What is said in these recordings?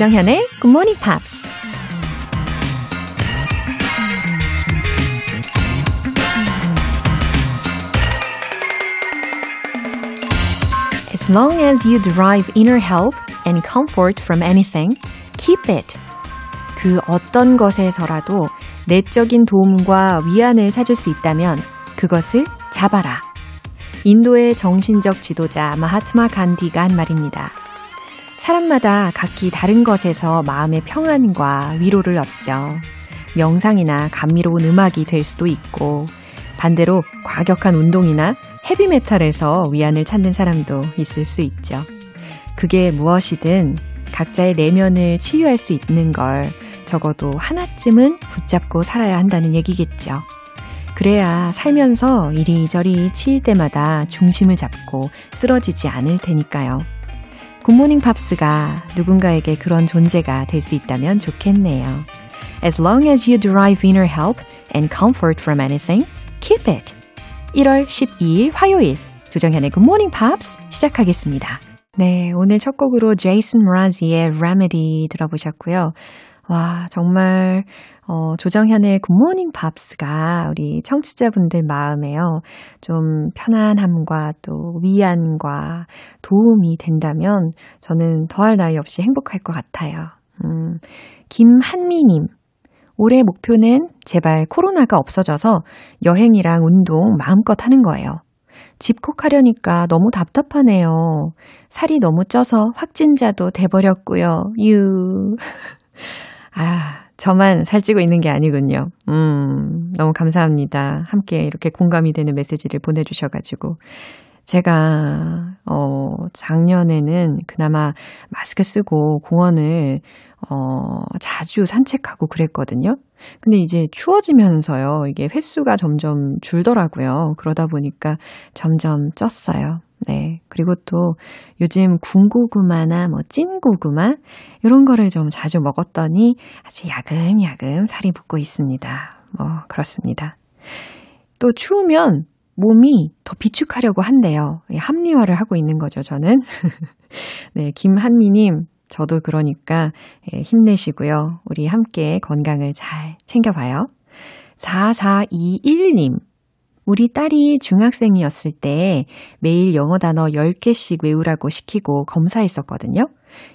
조정현의 Good Morning Pops. As long as you derive inner help and comfort from anything, keep it. 그 어떤 것에서라도 내적인 도움과 위안을 찾을 수 있다면 그것을 잡아라. 인도의 정신적 지도자 마하트마 간디가 한 말입니다. 사람마다 각기 다른 것에서 마음의 평안과 위로를 얻죠. 명상이나 감미로운 음악이 될 수도 있고, 반대로 과격한 운동이나 헤비메탈에서 위안을 찾는 사람도 있을 수 있죠. 그게 무엇이든 각자의 내면을 치유할 수 있는 걸 적어도 하나쯤은 붙잡고 살아야 한다는 얘기겠죠. 그래야 살면서 이리저리 치일 때마다 중심을 잡고 쓰러지지 않을 테니까요. 굿모닝 팝스가 누군가에게 그런 존재가 될 수 있다면 좋겠네요. As long as you derive inner help and comfort from anything, keep it. 1월 12일 화요일 조정현의 굿모닝 팝스 시작하겠습니다. 네, 오늘 첫 곡으로 제이슨 므라즈의 Remedy 들어보셨고요. 와, 정말, 어, 조정현의 굿모닝 팝스가 우리 청취자분들 마음에요. 좀 편안함과 또 위안과 도움이 된다면 저는 더할 나위 없이 행복할 것 같아요. 음, 김한미님. 올해 목표는 제발 코로나가 없어져서 여행이랑 운동 마음껏 하는 거예요. 집콕하려니까 너무 답답하네요. 살이 너무 쪄서 확진자도 돼버렸고요. 유. 아, 저만 살찌고 있는 게 아니군요. 음, 너무 감사합니다. 함께 이렇게 공감이 되는 메시지를 보내주셔가지고. 제가, 어, 작년에는 그나마 마스크 쓰고 공원을, 어, 자주 산책하고 그랬거든요. 근데 이제 추워지면서요, 이게 횟수가 점점 줄더라고요. 그러다 보니까 점점 쪘어요. 네. 그리고 또 요즘 군고구마나 뭐 찐고구마 이런 거를 좀 자주 먹었더니 아주 야금야금 살이 붙고 있습니다. 뭐 그렇습니다. 또 추우면 몸이 더 비축하려고 한대요. 합리화를 하고 있는 거죠, 저는. 네, 김한미님, 저도 그러니까 예, 힘내시고요. 우리 함께 건강을 잘 챙겨봐요. 4421님, 우리 딸이 중학생이었을 때 매일 영어 단어 10개씩 외우라고 시키고 검사했었거든요.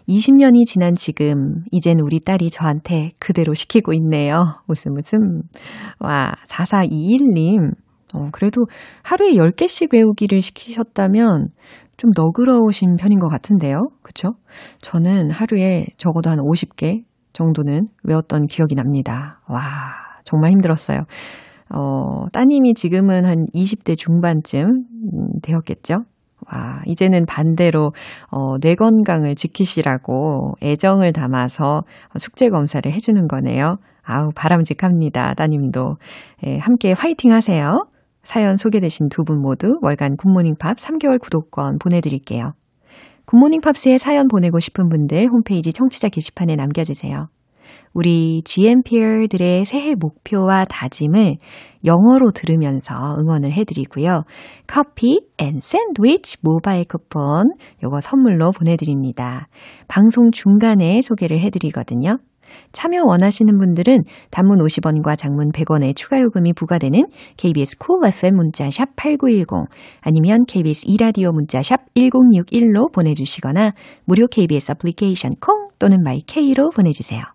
20년이 지난 지금, 이젠 우리 딸이 저한테 그대로 시키고 있네요. 웃음 웃음. 와, 4421님. 어, 그래도 하루에 10개씩 외우기를 시키셨다면 좀 너그러우신 편인 것 같은데요. 그쵸? 저는 하루에 적어도 한 50개 정도는 외웠던 기억이 납니다. 와, 정말 힘들었어요. 어, 따님이 지금은 한 20대 중반쯤 되었겠죠? 와, 이제는 반대로, 어, 뇌 건강을 지키시라고 애정을 담아서 숙제 검사를 해주는 거네요. 아우, 바람직합니다. 따님도. 예, 함께 화이팅 하세요. 사연 소개되신 두 분 모두 월간 굿모닝 팝스 3개월 구독권 보내드릴게요. 굿모닝 팝스에 사연 보내고 싶은 분들 홈페이지 청취자 게시판에 남겨주세요. 우리 GMPer들의 새해 목표와 다짐을 영어로 들으면서 응원을 해드리고요. 커피 and 샌드위치 모바일 쿠폰 요거 선물로 보내드립니다. 방송 중간에 소개를 해드리거든요. 참여 원하시는 분들은 단문 50원과 장문 100원의 추가 요금이 부과되는 KBS 콜 cool FM 문자샵 8910 아니면 KBS 이라디오 문자샵 1061로 보내주시거나 무료 KBS 애플리케이션 콩 또는 마이케이로 보내주세요.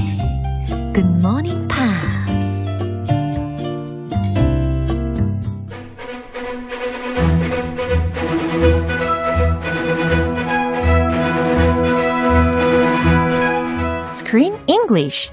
English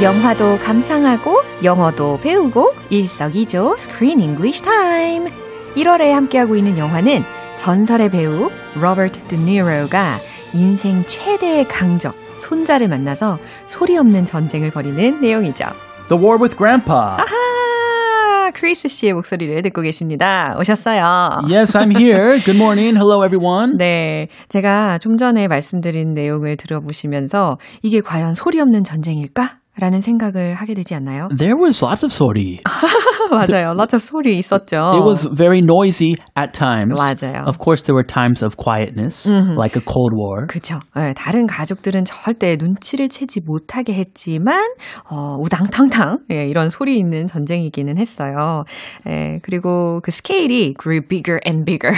영화도 감상하고 영어도 배우고 일석이조 Screen English Time. 1월에 함께하고 있는 영화는 전설의 배우 로버트 드니로가 인생 최대의 강적 손자를 만나서 소리 없는 전쟁을 벌이는 내용이죠. The War with Grandpa. 아하! 크리스 씨의 목소리를 듣고 계십니다. 오셨어요. Yes, I'm here. Good morning. Hello, everyone. 네. 제가 좀 전에 말씀드린 내용을 들어보시면서 이게 과연 소리 없는 전쟁일까? 라는 생각을 하게 되지 않나요? There was lots of sortie. 맞아요. lots of 소리 있었죠. It was very noisy at times. 맞아요. Of course, there were times of quietness, like a Cold War. 그쵸. 네, 다른 가족들은 절대 눈치를 채지 못하게 했지만, 어, 우당탕탕, 예, 이런 소리 있는 전쟁이기는 했어요. 예, 그리고 그 스케일이 grew bigger and bigger.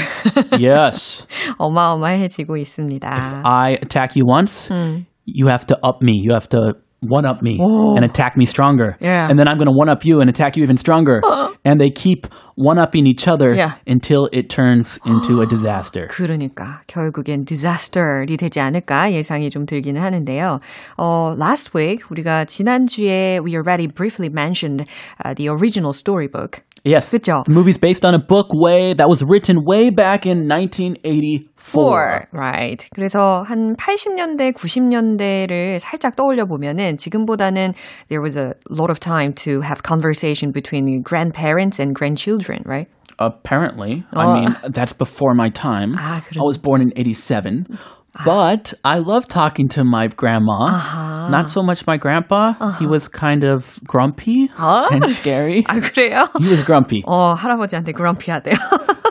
yes. 어마어마해지고 있습니다. I attack you once, 음. you have to up me. You have to one up me Oh. and attack me stronger. Yeah. And then I'm going to one up you and attack you even stronger. and they keep one upping each other Yeah. until it turns into a disaster. 그러니까 결국엔 disaster이 되지 않을까 예상이 좀 들기는 하는데요. 어, last week 우리가 지난주에 we already briefly mentioned uh, the original storybook. Yes. 그쵸? The movie's based on a book way that was written way back in 1984. right. 그래서 한 80년대, 90년대를 살짝 떠올려 보면은 지금보다는 there was a lot of time to have conversation between grandparents and grandchildren, right? Apparently. Oh. I mean, that's before my time. 아, 그래. I was born in 87. But I love talking to my grandma. Not so much my grandpa. He was kind of grumpy and scary. 아, 그래요? He was grumpy. 어, 할아버지한테 grumpy하대요.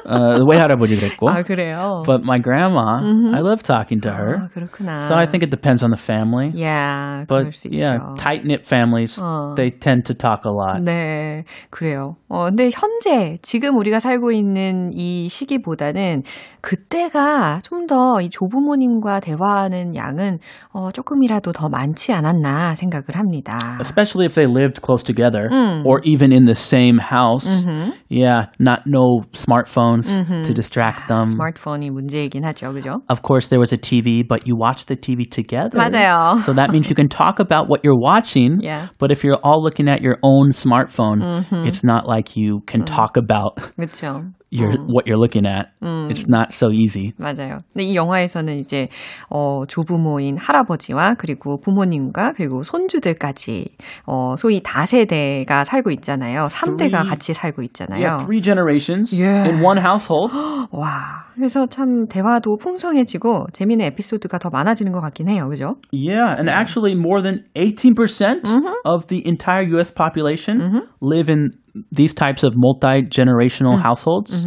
Uh, the way 할아버지 그랬고. 아, 그래요? But my grandma, I love talking to her. 아, 그렇구나. So I think it depends on the family. yeah, 그럴 But 수 yeah, 있죠. tight knit families, 어. they tend to talk a lot. 네, 그래요. 어, 근데 현재, 지금 우리가 살고 있는 이 시기보다는 그때가 좀 더 이 조부모님 과 대화하는 양은 어, 조금이라도 더 많지 않았나 생각을 합니다. Especially if they lived close together Mm. or even in the same house. Mm-hmm. Yeah, not no smartphones to distract them. 스마트폰이 문제이긴 하죠, 그죠? Of course, there was a TV, but you watch the TV together. 맞아요. So that means you can talk about what you're watching. Yeah. But if you're all looking at your own smartphone, it's not like you can talk about 그렇 죠. your what you're looking at. It's not so easy. 맞아요. 근데 이 영화에서는 이제 어 조부모인 할아버지와 그리고 부모님과 그리고 손주들까지 어 소위 다세대가 살고 있잖아요. 3대가 Three- 같이 살고 있잖아요. Yeah, three generations Yeah. in one household. 와. 그래서 참 대화도 풍성해지고 재미있는 에피소드가 더 많아지는 것 같긴 해요. 그죠? Yeah, and actually more than 18% percent of the entire US population live in these types of multi-generational households.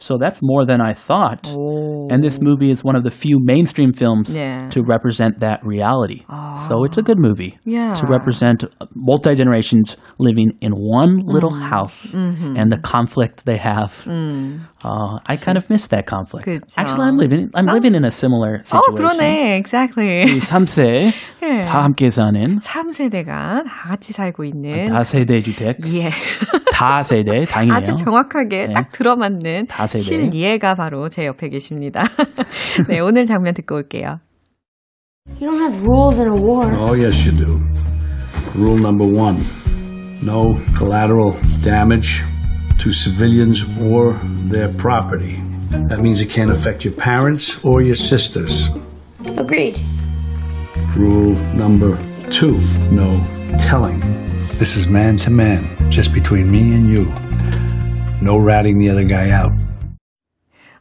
So that's more than I thought. And this movie is one of the few mainstream films Yeah. to represent that reality. So it's a good movie Yeah. to represent multi generations living in one little house and the conflict they have. Uh, I kind of miss that conflict. 그쵸. Actually, I'm living I'm living in a similar 어, situation. 그러네. Exactly. 이 3세 예. 다 함께 사는 3세대가 다 같이 살고 있는 다세대 주택, 예. 다세대 다행이에요. 아주 정확하게 네. 딱 들어맞는 다 세대. 실예가 바로 제 옆에 계십니다. 네, 오늘 장면 듣고 올게요. You don't have rules in a war. Oh, yes, you do. Rule number one no collateral damage to civilians or their property. That means it can't affect your parents or your sisters. Agreed. Rule number two no telling. This is man to man, just between me and you. No ratting the other guy out.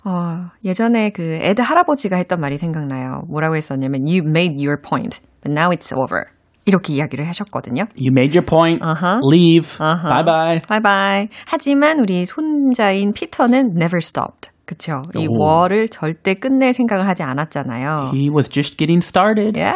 어, 예전에 그 에드 할아버지가 했던 말이 생각나요. 뭐라고 했었냐면 You made your point, but now it's over. 이렇게 이야기를 하셨거든요. You made your point. Uh-huh. Leave. Uh-huh. Bye bye. 바이바이. 하지만 우리 손자인 피터는 never stopped. 그쵸. 이 오. 월을 절대 끝낼 생각을 하지 않았잖아요. He was just getting started. 야,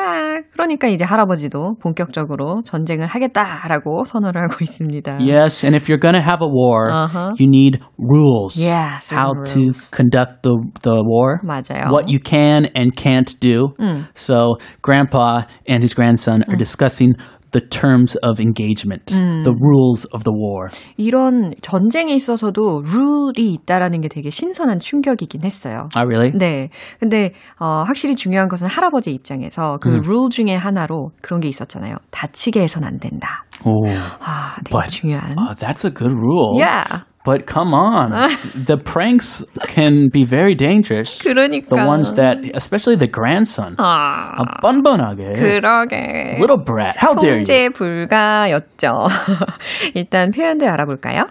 그러니까 이제 할아버지도 본격적으로 전쟁을 하겠다라고 선언을 하고 있습니다. Yes, and if you're gonna have a war, Uh-huh. you need rules. Yeah, certain how rules. to conduct the the war. 맞아요. What you can and can't do. Mm. So, Grandpa and his grandson are discussing the terms of engagement, the rules of the war. 이런 전쟁에 있어서도 룰이 있다라는 게 되게 신선한 충격이긴 했어요. Oh, really? 네. 근데, 어, 확실히 중요한 것은 할아버지 입장에서 그 룰 중에 하나로 그런 게 있었잖아요. 다치게 해선 안 된다. Oh, 아, 되게 but 중요한. uh, that's a good rule. Yeah. But come on, the pranks can be very dangerous. 그러니까. The ones that, especially the grandson, 아, 아, 뻔뻔하게, 그러게. little brat. How dare you? 통제 불가였죠. 일단 표현들 알아볼까요?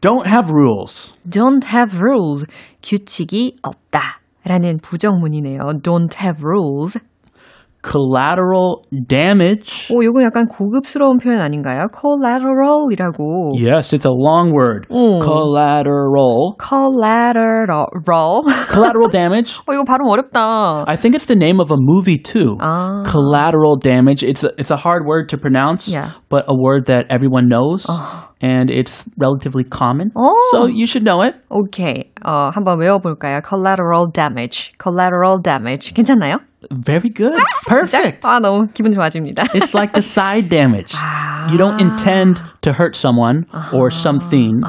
Don't have rules. Don't have rules. 규칙이 없다. 라는 부정문이네요. Don't have rules. Collateral damage. 오, 요거 약간 고급스러운 표현 아닌가요? collateral이라고. Yes, it's a long word. 오. Collateral. collateral. Collateral damage. 어, 이거 발음 어렵다. I think it's the name of a movie too. 아. Collateral damage. It's a, it's a hard word to pronounce, Yeah. but a word that everyone knows, and it's relatively common. Oh. So you should know it. 오케이. 어, 한번 외워볼까요? collateral damage. collateral damage. 괜찮나요? Very good. Perfect. 아, 너무 기분 좋아집니다. It's like the side damage. You don't intend to hurt someone or something,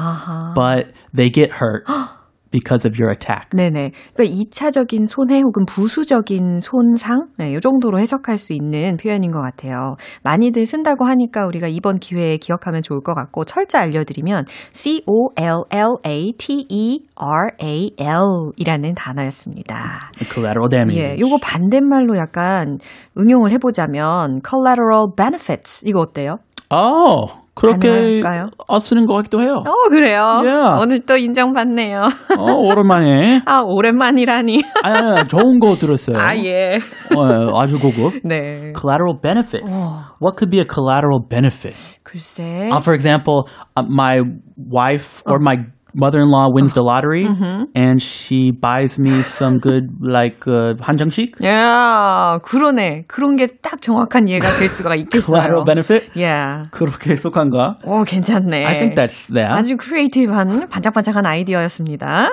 but they get hurt because of your attack. 네네. 그러니까 2차적인 손해 혹은 부수적인 손상? 네, 이 정도로 해석할 수 있는 표현인 것 같아요. 많이들 쓴다고 하니까 우리가 이번 기회에 기억하면 좋을 것 같고, 철자 알려드리면 C-O-L-L-A-T-E-R-A-L 이라는 단어였습니다. Collateral damage. 예, 요거 반대말로 약간 응용을 해보자면 collateral benefits 이거 어때요? Oh, 그렇게? 어, 쓰는 것 같기도 해요. 어 그래요. Yeah. 오늘 또 인정받네요. 어, 오랜만에. 아 오랜만이라니. 아니, 좋은 거 들었어요. 아 예. 어, 아주 고급. 네. Collateral benefits. What could be a collateral benefit? 글쎄. Uh, for example, uh, my wife or my mother-in-law wins the lottery and she buys me some good like uh, 한정식 야 그러네. 그런 게 딱 정확한 이해가 될 수가 있겠어요. collateral benefit 예. 그렇게 속한가? 오 괜찮네. I think that's that. 아주 크리에이티브한 반짝반짝한 아이디어였습니다.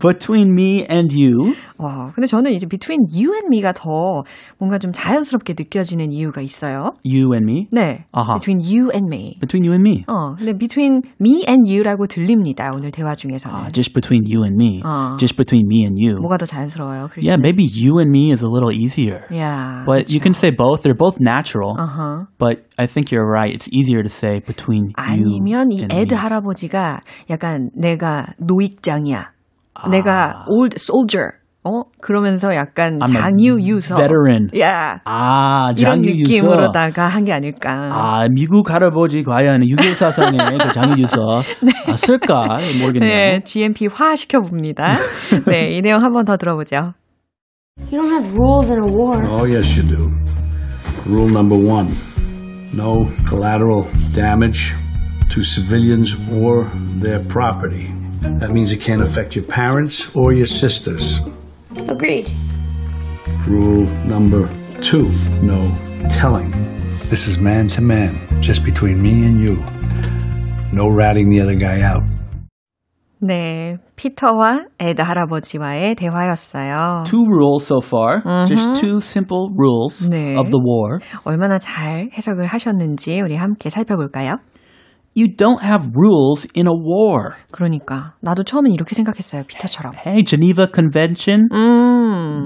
Between me and you, 와, 근데 저는 이제 between you and me가 더 뭔가 좀 자연스럽게 느껴지는 이유가 있어요. you and me, 네. 아하. between you and me. between you and me. 어, 근데 between me and you라고 들립니다. 오늘 대화 중에서는. Uh, just between you and me. 어. Just between me and you. 뭐가 더 자연스러워요? 글쎄. Yeah, maybe you and me is a little easier. Yeah. But you can say both. They're both natural. 어허. But I think you're right. It's easier to say between 아니면 you 이 and 에드 me. 할아버지가 약간 내가 노익장이야. 내가 old soldier. 어? 그러면서 약간 I'm 장유 유서. veteran. 야. 아, 이런 장유 유서. 느낌으로다가 한 게 아닐까. 아, 미국 할아버지 과연 6.25 사상의 그 장유 유서 아, 쓸까 모르겠네요. 네, GMP 화 시켜 봅니다. 네, 이 내용 한번 더 들어보죠. You don't have rules in a war. Oh, yes, you do. Rule number one no collateral damage to civilians or their property. That means it can't affect your parents or your sisters. Agreed. Rule number two no telling. This is man to man, just between me and you. No ratting the other guy out. 네, 피터와 에드 할아버지와의 대화였어요. Two rules so far. Just two simple rules 네. of the war. 얼마나 잘 해석을 하셨는지 우리 함께 살펴볼까요? You don't have rules in a war. 그러니까 나도 처음엔 이렇게 생각했어요, 피터처럼. Hey, Geneva Convention. 음,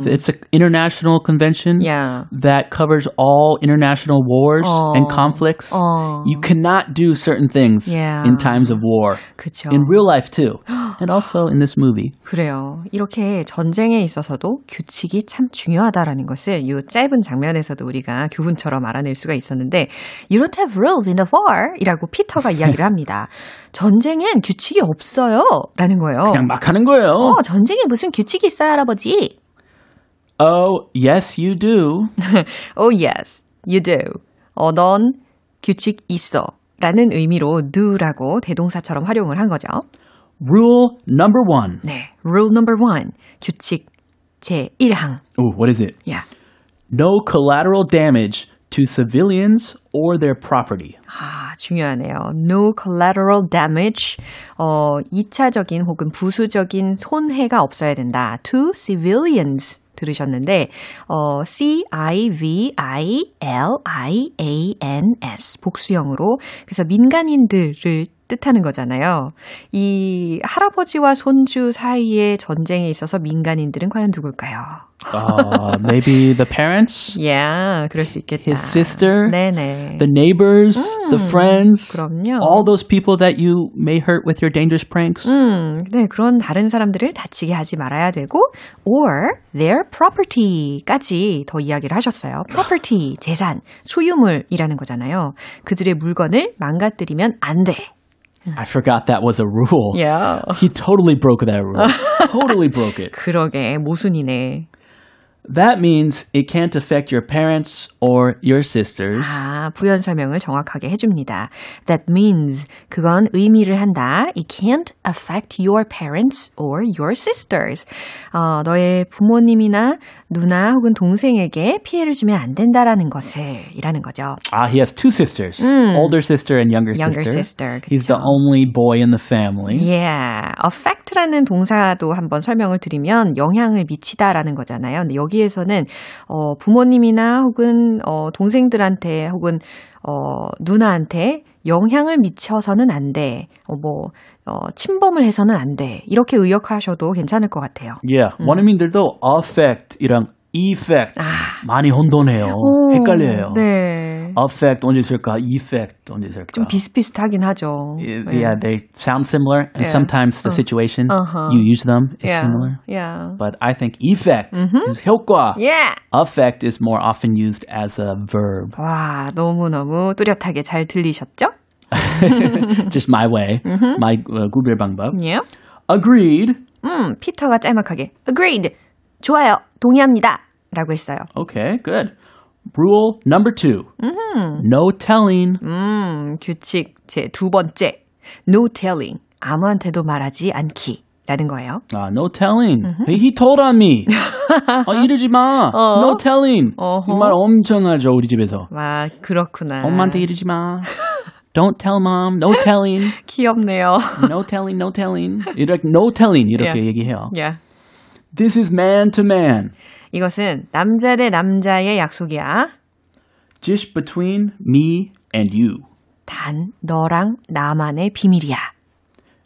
It's an international convention yeah. that covers all international wars and conflicts. 어. You cannot do certain things Yeah. in times of war. 그쵸. In real life too. and also in this movie. 그래요. 이렇게 전쟁에 있어서도 규칙이 참 중요하다라는 것을 이 짧은 장면에서도 우리가 교훈처럼 알아낼 수가 있었는데 You don't have rules in the war 이라고 피터가 이야기를 합니다. 전쟁엔 규칙이 없어요 라는 거예요. 그냥 막 하는 거예요. 어, 전쟁에 무슨 규칙이 있어요, 할아버지? Oh, yes, you do. Oh, yes, you do. 어, 넌 규칙 있어. 라는 의미로 do라고 대동사처럼 활용을 한 거죠. Rule number one. 네. Rule number one. 규칙 제1항. Ooh, what is it? Yeah. No collateral damage to civilians or their property. 아, 중요하네요. No collateral damage. 어, 2차적인 혹은 부수적인 손해가 없어야 된다. To civilians. 들으셨는데 어, C-I-V-I-L-I-A-N-S 복수형으로. 그래서 민간인들을 뜻하는 거잖아요. 이 할아버지와 손주 사이의 전쟁에 있어서 민간인들은 과연 누굴까요? Uh, maybe the parents, Yeah, 그럴 수 있겠다. his sister, 네네. the neighbors, the friends, 그럼요. all those people that you may hurt with your dangerous pranks. 음, 네, 그런 다른 사람들을 다치게 하지 말아야 되고, or their property까지 더 이야기를 하셨어요. property, 재산, 소유물이라는 거잖아요. 그들의 물건을 망가뜨리면 안 돼. I forgot that was a rule. Yeah. He totally broke that rule. totally broke it. 그러게, 모순이네. That means it can't affect your parents or your sisters. 아, 부연 설명을 정확하게 해줍니다. That means 그건 의미를 한다. It can't affect your parents or your sisters. 어, 너의 부모님이나 누나 혹은 동생에게 피해를 주면 안 된다라는 것을 이라는 거죠. Ah, he has two sisters, older sister and younger, Younger sister. sister, He's the only boy in the family. Yeah. affect라는 동사도 한번 설명을 드리면 영향을 미치다라는 거잖아요. 근데 여기 에서는 어, 부모님이나 혹은 어, 동생들한테 혹은 어, 누나한테 영향을 미쳐서는 안 돼. 어, 뭐 어, 침범을 해서는 안 돼. 이렇게 의역하셔도 괜찮을 것 같아요. Yeah. 원어민들도 affect이랑 effect 많이 혼돈해요. 헷갈려요. 네. affect 언제 쓸까? effect 언제 쓸까? 좀 비슷비슷하긴 하죠. Yeah, 네. yeah, they sound similar, and Yeah. sometimes the situation Uh-huh. you use them is Yeah. similar. Yeah. But I think effect is 효과. Yeah. Affect is more often used as a verb. 와, 너무 너무 뚜렷하게 잘 들리셨죠? Just my way, my uh, 구별 방법. 예. Agreed. 음, 피터가 짤막하게 agreed. 좋아요. 동의합니다. 라고 했어요. Okay, good. Rule number 2 No telling. 음, 규칙 제 두 번째. no telling. 아무한테도 말하지 않기. 라는 거예요. Uh, no telling. He, he told on me. 어, 이러지 마. No telling. 어허. 이말 엄청 하죠, 우리 집에서. 와, 그렇구나. 엄마한테 이러지 마. Don't tell mom. No telling. 귀엽네요. No telling, no telling. 이렇게 no telling 이렇게 Yeah. 얘기해요. 야. This is man to man. 이것은 남자 대 남자의 약속이야. Just between me and you. 단 너랑 나만의 비밀이야.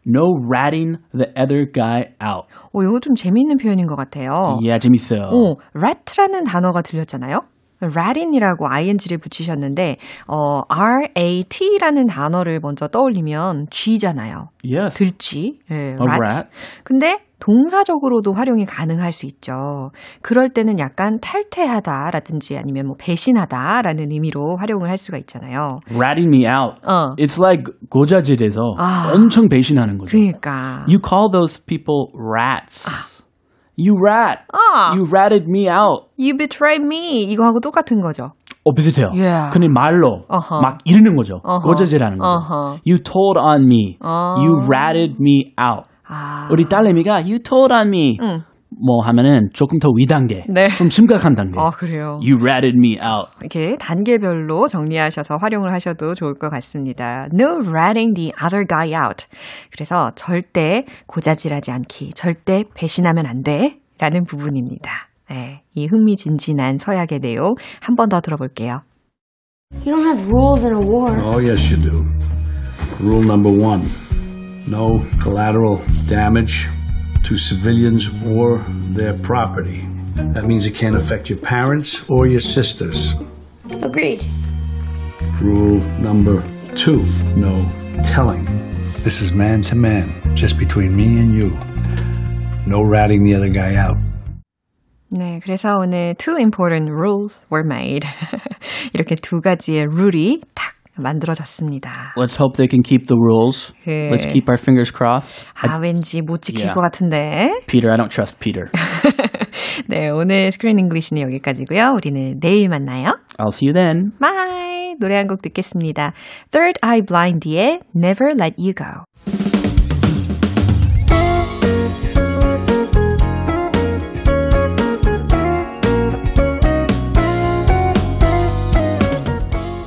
No ratting the other guy out. 오, 이거 좀 재미있는 표현인 것 같아요. Yeah, 재밌어요. 오, rat라는 단어가 들렸잖아요. rat인이라고 ing를 붙이셨는데 어, rat라는 단어를 먼저 떠올리면 쥐잖아요. Yes. 들쥐. 예, A rat. 근데 동사적으로도 활용이 가능할 수 있죠. 그럴 때는 약간 탈퇴하다라든지 아니면 뭐 배신하다라는 의미로 활용을 할 수가 있잖아요. Ratting me out. 어. It's like 고자질에서 아. 엄청 배신하는 거죠. 그러니까. You call those people rats. You rat. 아. You ratted me out. You betrayed me. 이거하고 똑같은 거죠. 어, 비슷해요. Yeah. 근데 말로 어허. 막 이르는 거죠. 어허. 고자질하는 거죠. 어허. You told on me. 어. You ratted me out. 아. 우리 딸내미가 you told on me. 응. 뭐 하면은 조금 더 위단계. 네. 좀 심각한 단계. 아, 그래요. You ratted me out. 이렇게 단계별로 정리하셔서 활용을 하셔도 좋을 것 같습니다. No ratting the other guy out. 그래서 절대 고자질하지 않기, 절대 배신하면 안 돼. 라는 부분입니다. 네, 이 흥미진진한 서약의 내용 한 번 더 들어볼게요. You don't have rules in a war. Oh, yes, you do. Rule number one no collateral damage to civilians or their property. That means it can't affect your parents or your sisters. Agreed. Rule number two no telling. This is man to man, just between me and you. No ratting the other guy out. 네, 그래서 오늘 two important rules were made. 이렇게 두 가지의 룰이 딱 만들어졌습니다. Let's hope they can keep the rules. 네. Let's keep our fingers crossed. 아, 왠지 못 지킬 Yeah. 것 같은데. Peter, I don't trust Peter. 네, 오늘 스크린 잉글리시는 여기까지고요. 우리는 내일 만나요. I'll see you then. Bye! 노래 한 곡 듣겠습니다. Third Eye Blind의 Never Let You Go.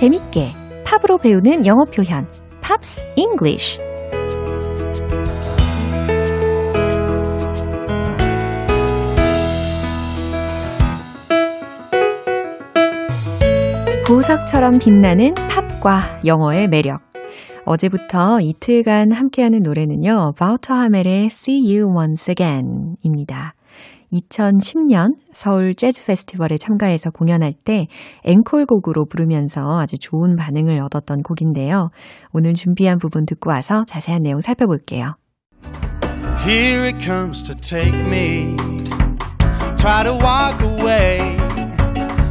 재밌게 팝으로 배우는 영어 표현 Pops English 보석처럼 빛나는 팝과 영어의 매력. 어제부터 이틀간 함께하는 노래는요, 바우터 하멜의 See You Once Again 입니다. 2010년 서울 재즈 페스티벌에 참가해서 공연할 때 앵콜곡으로 부르면서 아주 좋은 반응을 얻었던 곡인데요. 오늘 준비한 부분 듣고 와서 자세한 내용 살펴볼게요. Here it comes to take me. Try to walk away.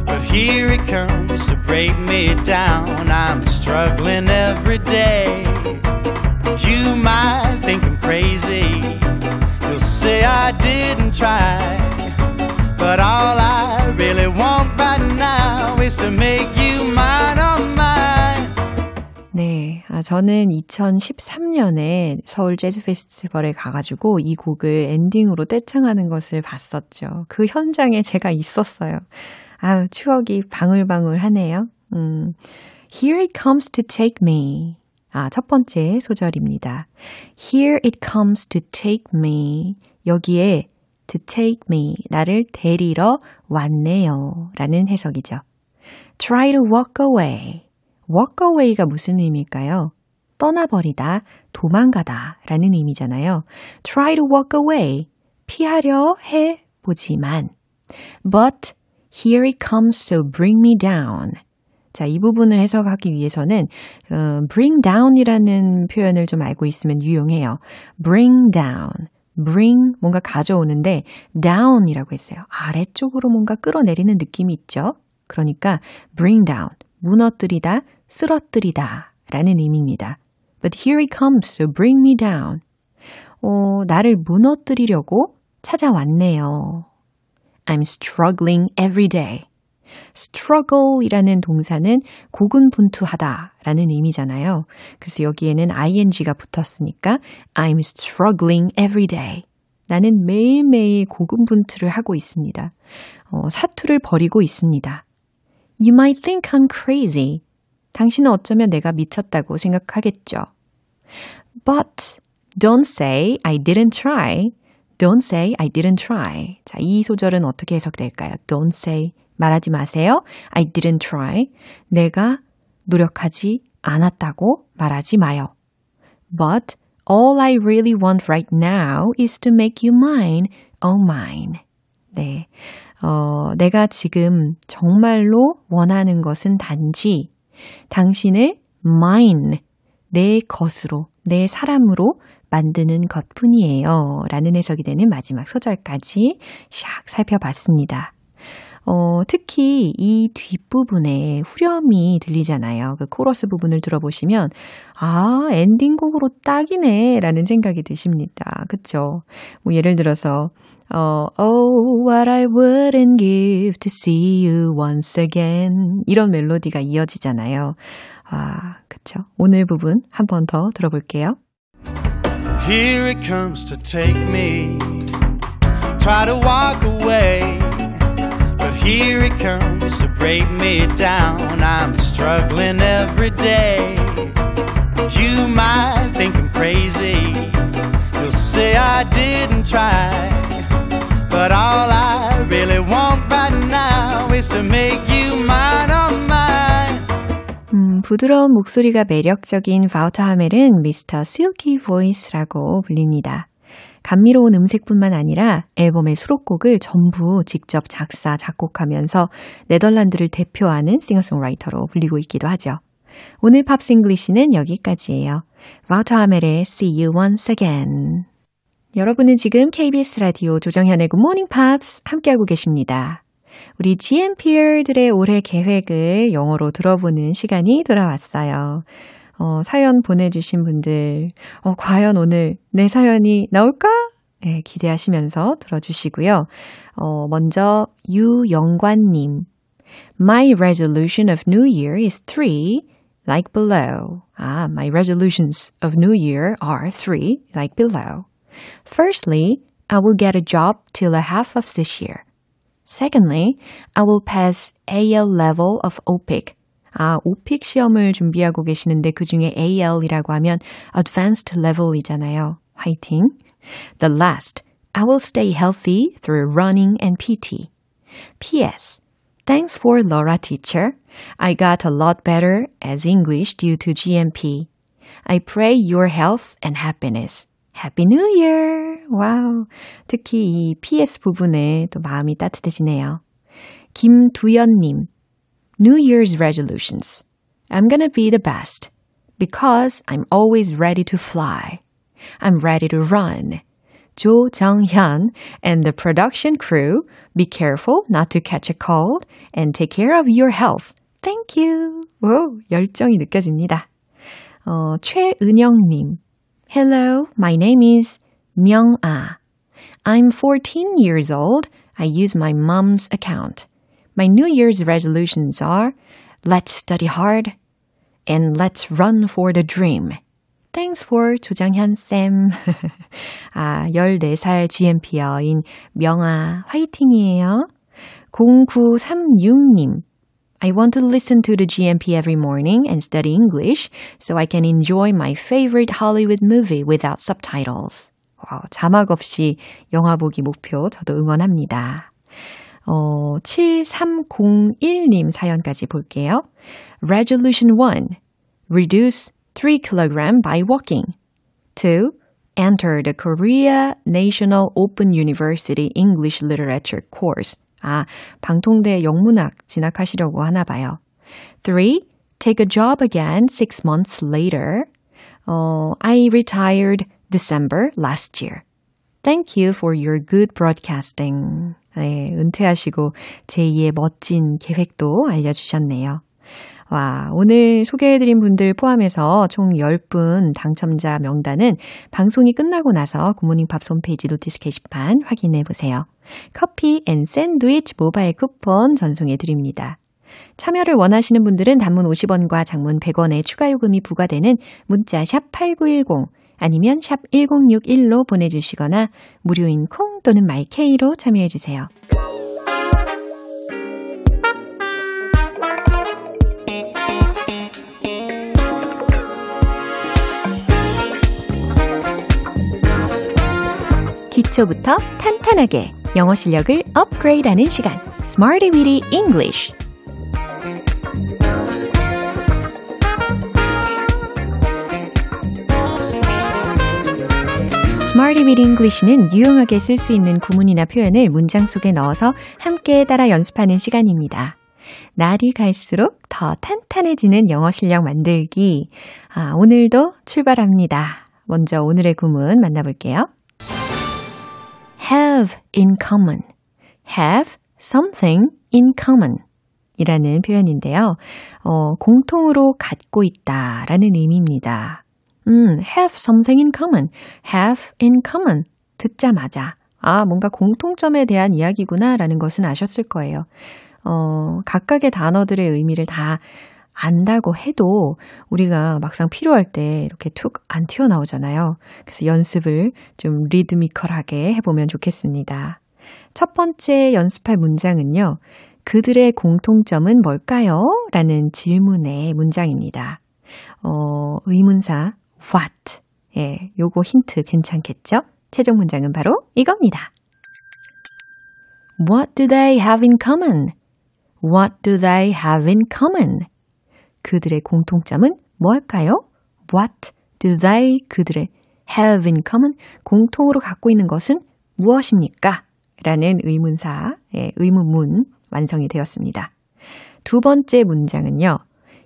But here it comes to break me down. I'm struggling every day. You might think I'm crazy. Say I didn't try. But all I really want right now is to make you mine, oh mine. 네, 아, 저는 2013년에 서울 재즈 페스티벌에 가가지고 이 곡을 엔딩으로 떼창하는 것을 봤었죠. 그 현장에 제가 있었어요. 아유, 추억이 방울방울 하네요. 음, Here it comes to take me. 아, 첫 번째 소절입니다. Here it comes to take me. 여기에 to take me. 나를 데리러 왔네요. 라는 해석이죠. Try to walk away. walk away가 무슨 의미일까요? 떠나버리다, 도망가다 라는 의미잖아요. Try to walk away. 피하려 해 보지만. But here it comes to bring me down. 자, 이 부분을 해석하기 위해서는 어, bring down이라는 표현을 좀 알고 있으면 유용해요. bring down. Bring 뭔가 가져오는데 down이라고 했어요. 아래쪽으로 뭔가 끌어내리는 느낌이 있죠. 그러니까 bring down. 무너뜨리다, 쓰러뜨리다 라는 의미입니다. But here it comes to bring me down. 어, 나를 무너뜨리려고 찾아왔네요. I'm struggling every day. Struggle 이라는 동사는 고군분투하다 라는 의미잖아요. 그래서 여기에는 ing가 붙었으니까 I'm struggling every day. 나는 매일매일 고군분투를 하고 있습니다. 어, 사투를 벌이고 있습니다. You might think I'm crazy. 당신은 어쩌면 내가 미쳤다고 생각하겠죠. But don't say I didn't try. Don't say I didn't try. 자, 이 소절은 어떻게 해석될까요? Don't say 말하지 마세요. I didn't try. 내가 노력하지 않았다고 말하지 마요. But all I really want right now is to make you mine, oh mine. 네. 어, 내가 지금 정말로 원하는 것은 단지 당신을 mine, 내 것으로, 내 사람으로 만드는 것 뿐이에요. 라는 해석이 되는 마지막 소절까지 샥 살펴봤습니다. 어, 특히 이 뒷부분에 후렴이 들리잖아요. 그 코러스 부분을 들어보시면, 아, 엔딩곡으로 딱이네. 라는 생각이 드십니다. 그쵸? 뭐, 예를 들어서, 어, Oh, what I wouldn't give to see you once again. 이런 멜로디가 이어지잖아요. 아, 그쵸. 오늘 부분 한 번 더 들어볼게요. Here it comes to take me. Try to walk away. But here it comes to break me down. I'm struggling every day. You might think I'm crazy. You'll say I didn't try. But all I really want right now is to make you mine, oh mine. 음, 부드러운 목소리가 매력적인 바우터 하멜은 미스터 실키 보이스라고 불립니다. 감미로운 음색뿐만 아니라 앨범의 수록곡을 전부 직접 작사, 작곡하면서 네덜란드를 대표하는 싱어송라이터로 불리고 있기도 하죠. 오늘 Pops English는 여기까지예요. 바우터 하멜의 See You Once Again. 여러분은 지금 KBS 라디오 조정현의 Good Morning Pops 함께하고 계십니다. 우리 GMPR들의 올해 계획을 영어로 들어보는 시간이 돌아왔어요. 어, 사연 보내주신 분들, 어, 과연 오늘 내 사연이 나올까? 네, 기대하시면서 들어주시고요. 어, 먼저, 유영관님. My resolution of New Year is three, like below. Ah, my resolutions of New Year are three, like below. Firstly, I will get a job till the half of this year. Secondly, I will pass AL level of OPIC. 아, OPIC 시험을 준비하고 계시는데 그 중에 AL이라고 하면 Advanced Level이잖아요. 화이팅! The last, I will stay healthy through running and PT. P.S. Thanks for Laura teacher. I got a lot better as English due to GMP. I pray your health and happiness. Happy New Year! 와우. 특히 이 PS 부분에 또 마음이 따뜻해지네요. 김두연님. New Year's resolutions. I'm gonna be the best because I'm always ready to fly. I'm ready to run. Jo Jung-hyun and the production crew, be careful not to catch a cold and take care of your health. Thank you. 오, 열정이 느껴집니다. 어, 최은영님. Hello, my name is Myung-ah. I'm 14 years old. I use my mom's account. My New Year's resolutions are let's study hard and let's run for the dream. Thanks for 조장현 쌤. 아, 14살 GMP어인 명아 화이팅이에요. 0936님. I want to listen to the GMP every morning and study English so I can enjoy my favorite Hollywood movie without subtitles. 와, 자막 없이 영화 보기 목표 저도 응원합니다. 어, 7301님 사연까지 볼게요. Resolution 1. Reduce 3 kg by walking. 2. Enter the Korea National Open University English Literature course. 아, 방통대 영문학 진학하시려고 하나 봐요. 3. Take a job again six months later. 어, I retired December last year. Thank you for your good broadcasting. 네, 은퇴하시고 제2의 멋진 계획도 알려주셨네요. 와, 오늘 소개해드린 분들 포함해서 총 10분 당첨자 명단은 방송이 끝나고 나서 굿모닝 팝스 홈페이지 notice 게시판 확인해 보세요. 커피 and 샌드위치 모바일 쿠폰 전송해 드립니다. 참여를 원하시는 분들은 단문 50원과 장문 100원의 추가 요금이 부과되는 문자 샵 8910 아니면 샵 1061로 보내주시거나 무료인 콩 또는 마이케이로 참여해 주세요. 기초부터 탄탄하게 영어 실력을 업그레이드하는 시간, Smarty Weedy English. Smarty Weedy English는 유용하게 쓸 수 있는 구문이나 표현을 문장 속에 넣어서 함께 따라 연습하는 시간입니다. 날이 갈수록 더 탄탄해지는 영어 실력 만들기. 아, 오늘도 출발합니다. 먼저 오늘의 구문 만나볼게요. have in common. have something in common. 이라는 표현인데요. 어, 공통으로 갖고 있다 라는 의미입니다. 음, have something in common. have in common. 듣자마자. 아, 뭔가 공통점에 대한 이야기구나 라는 것은 아셨을 거예요. 어, 각각의 단어들의 의미를 다 안다고 해도 우리가 막상 필요할 때 이렇게 툭 안 튀어나오잖아요. 그래서 연습을 좀 리드미컬하게 해보면 좋겠습니다. 첫 번째 연습할 문장은요. 그들의 공통점은 뭘까요? 라는 질문의 문장입니다. 어, 의문사 what. 예, 요거 힌트 괜찮겠죠? 최종 문장은 바로 이겁니다. What do they have in common? What do they have in common? 그들의 공통점은 뭘까요? What do they 그들의 have in common 공통으로 갖고 있는 것은 무엇입니까? 라는 의문사, 예, 의문문 완성이 되었습니다. 두 번째 문장은요.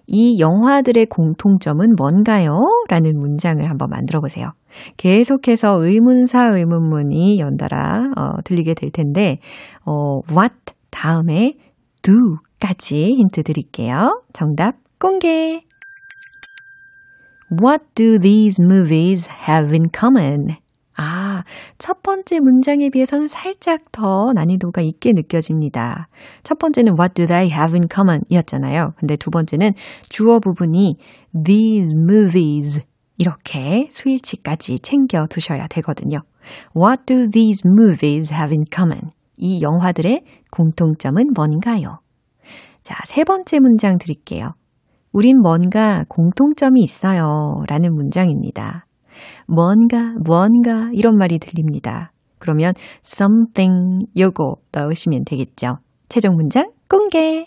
이 영화들의 공통점은 뭔가요? 라는 문장을 한번 만들어 보세요. 계속해서 의문사, 의문문이 연달아 어, 들리게 될 텐데, 어, what 다음에 do까지 힌트 드릴게요. 정답 공개. What do these movies have in common? 아, 첫 번째 문장에 비해서는 살짝 더 난이도가 있게 느껴집니다. 첫 번째는 What do they have in common? 이었잖아요. 근데 두 번째는 주어 부분이 these movies 이렇게 스위치까지 챙겨 두셔야 되거든요. What do these movies have in common? 이 영화들의 공통점은 뭔가요? 자, 세 번째 문장 드릴게요. 우린 뭔가 공통점이 있어요. 라는 문장입니다. 뭔가, 뭔가 이런 말이 들립니다. 그러면 something 요거 넣으시면 되겠죠. 최종 문장 공개.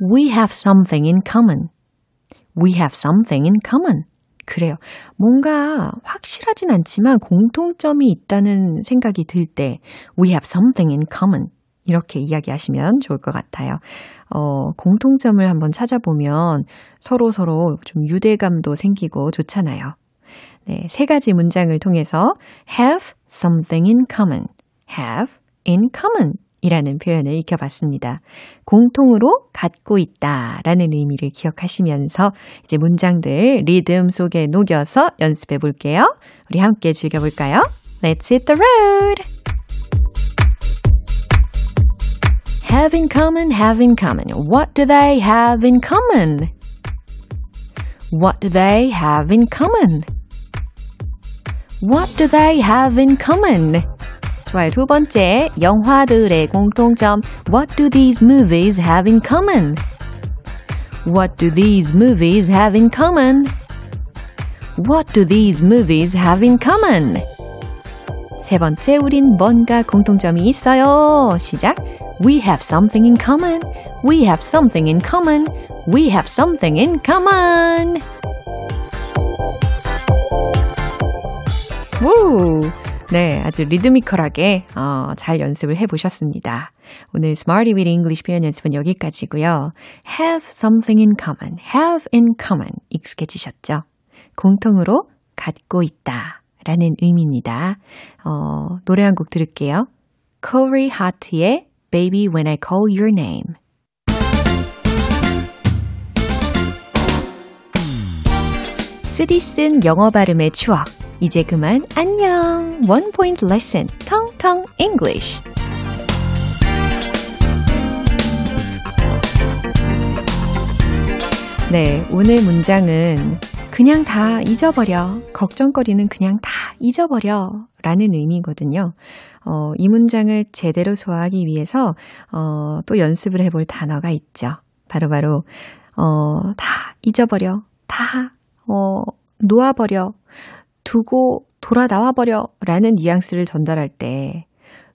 We have something in common. We have something in common. 그래요. 뭔가 확실하진 않지만 공통점이 있다는 생각이 들 때 we have something in common. 이렇게 이야기하시면 좋을 것 같아요. 어, 공통점을 한번 찾아보면 서로 서로 좀 유대감도 생기고 좋잖아요. 네, 세 가지 문장을 통해서 have something in common, have in common 이라는 표현을 익혀봤습니다. 공통으로 갖고 있다 라는 의미를 기억하시면서 이제 문장들 리듬 속에 녹여서 연습해 볼게요. 우리 함께 즐겨볼까요? Let's hit the road! Have in common, have in common. What do they have in common? What do they have in common? What do they have in common? 좋아요. 두 번째, 영화들의 공통점. What do these movies have in common? What do these movies have in common? What do these movies have in common? 세 번째, 우린 뭔가 공통점이 있어요. 시작. We have something in common. We have something in common. We have something in common. 우! 네, 아주 리드미컬하게 어, 잘 연습을 해보셨습니다. 오늘 Smarty with English 표현 연습은 여기까지고요. Have something in common, have in common 익숙해지셨죠? 공통으로 갖고 있다 라는 의미입니다. 어, 노래 한 곡 들을게요. Corey Hart의 Baby When I Call Your Name 쓰디 쓴 영어 발음의 추억 이제 그만 안녕. One point lesson. 텅텅 English. 네, 오늘 문장은 그냥 다 잊어버려. 걱정거리는 그냥 다 잊어버려. 라는 의미거든요. 어, 이 문장을 제대로 소화하기 위해서, 어, 또 연습을 해볼 단어가 있죠. 바로바로, 바로, 어, 다 잊어버려. 다, 어, 놓아버려. 두고 돌아 나와버려 라는 뉘앙스를 전달할 때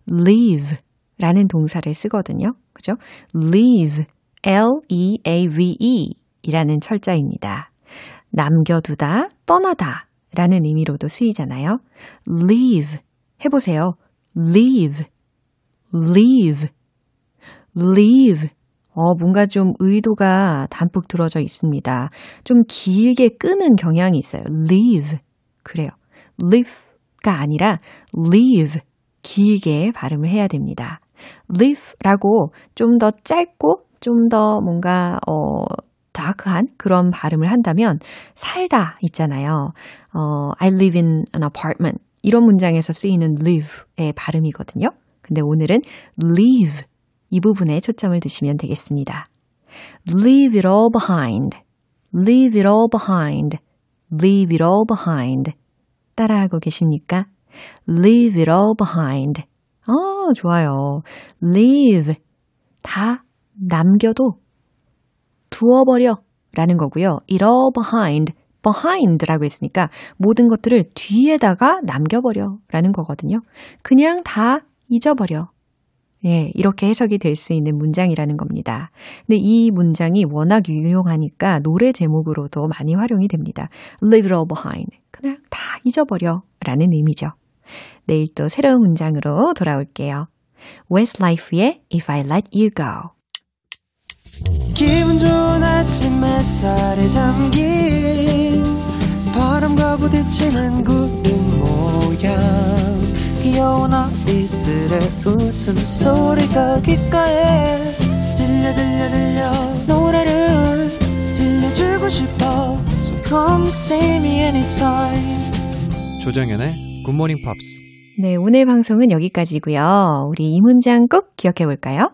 leave 라는 동사를 쓰거든요. 그죠? leave, L-E-A-V-E 이라는 철자입니다. 남겨두다, 떠나다 라는 의미로도 쓰이잖아요. leave 해보세요. leave, leave, leave. 어, 뭔가 좀 의도가 담뿍 들어져 있습니다. 좀 길게 끄는 경향이 있어요. leave. 그래요. live가 아니라 leave 길게 발음을 해야 됩니다. live라고 좀 더 짧고 좀 더 뭔가 어 다크한 그런 발음을 한다면 살다 있잖아요. 어 I live in an apartment 이런 문장에서 쓰이는 live의 발음이거든요. 근데 오늘은 leave 이 부분에 초점을 두시면 되겠습니다. leave it all behind. leave it all behind. leave it all behind. 따라하고 계십니까? leave it all behind. 아, 좋아요. leave. 다 남겨도 두어버려 라는 거고요. it all behind. behind라고 했으니까 모든 것들을 뒤에다가 남겨버려 라는 거거든요. 그냥 다 잊어버려. 예, 이렇게 해석이 될 수 있는 문장이라는 겁니다. 근데 이 문장이 워낙 유용하니까 노래 제목으로도 많이 활용이 됩니다. Leave it all behind. 그냥 다 잊어버려 라는 의미죠. 내일 또 새로운 문장으로 돌아올게요. Westlife의 If I Let You Go. 기분 좋은 아침 햇살에 담긴 바람과 부딪히는 구름 모양. 귀여운 아이들의 웃음소리가 귓가에 들려 들려 들려. 노래를 들려주고 싶어. Come see me anytime. 조정연의 굿모닝 팝스 네, 오늘 방송은 여기까지고요. 우리 이 문장 꼭 기억해 볼까요?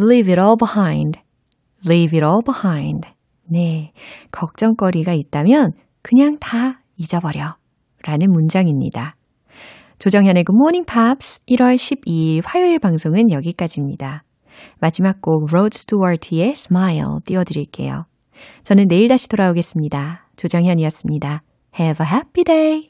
Leave it all behind. Leave it all behind. 네, 걱정거리가 있다면 그냥 다 잊어버려. 라는 문장입니다. 조정현의 Good Morning Pops 1월 12일 화요일 방송은 여기까지입니다. 마지막 곡 Rod Stewart의 Smile 띄워드릴게요. 저는 내일 다시 돌아오겠습니다. 조정현이었습니다. Have a happy day!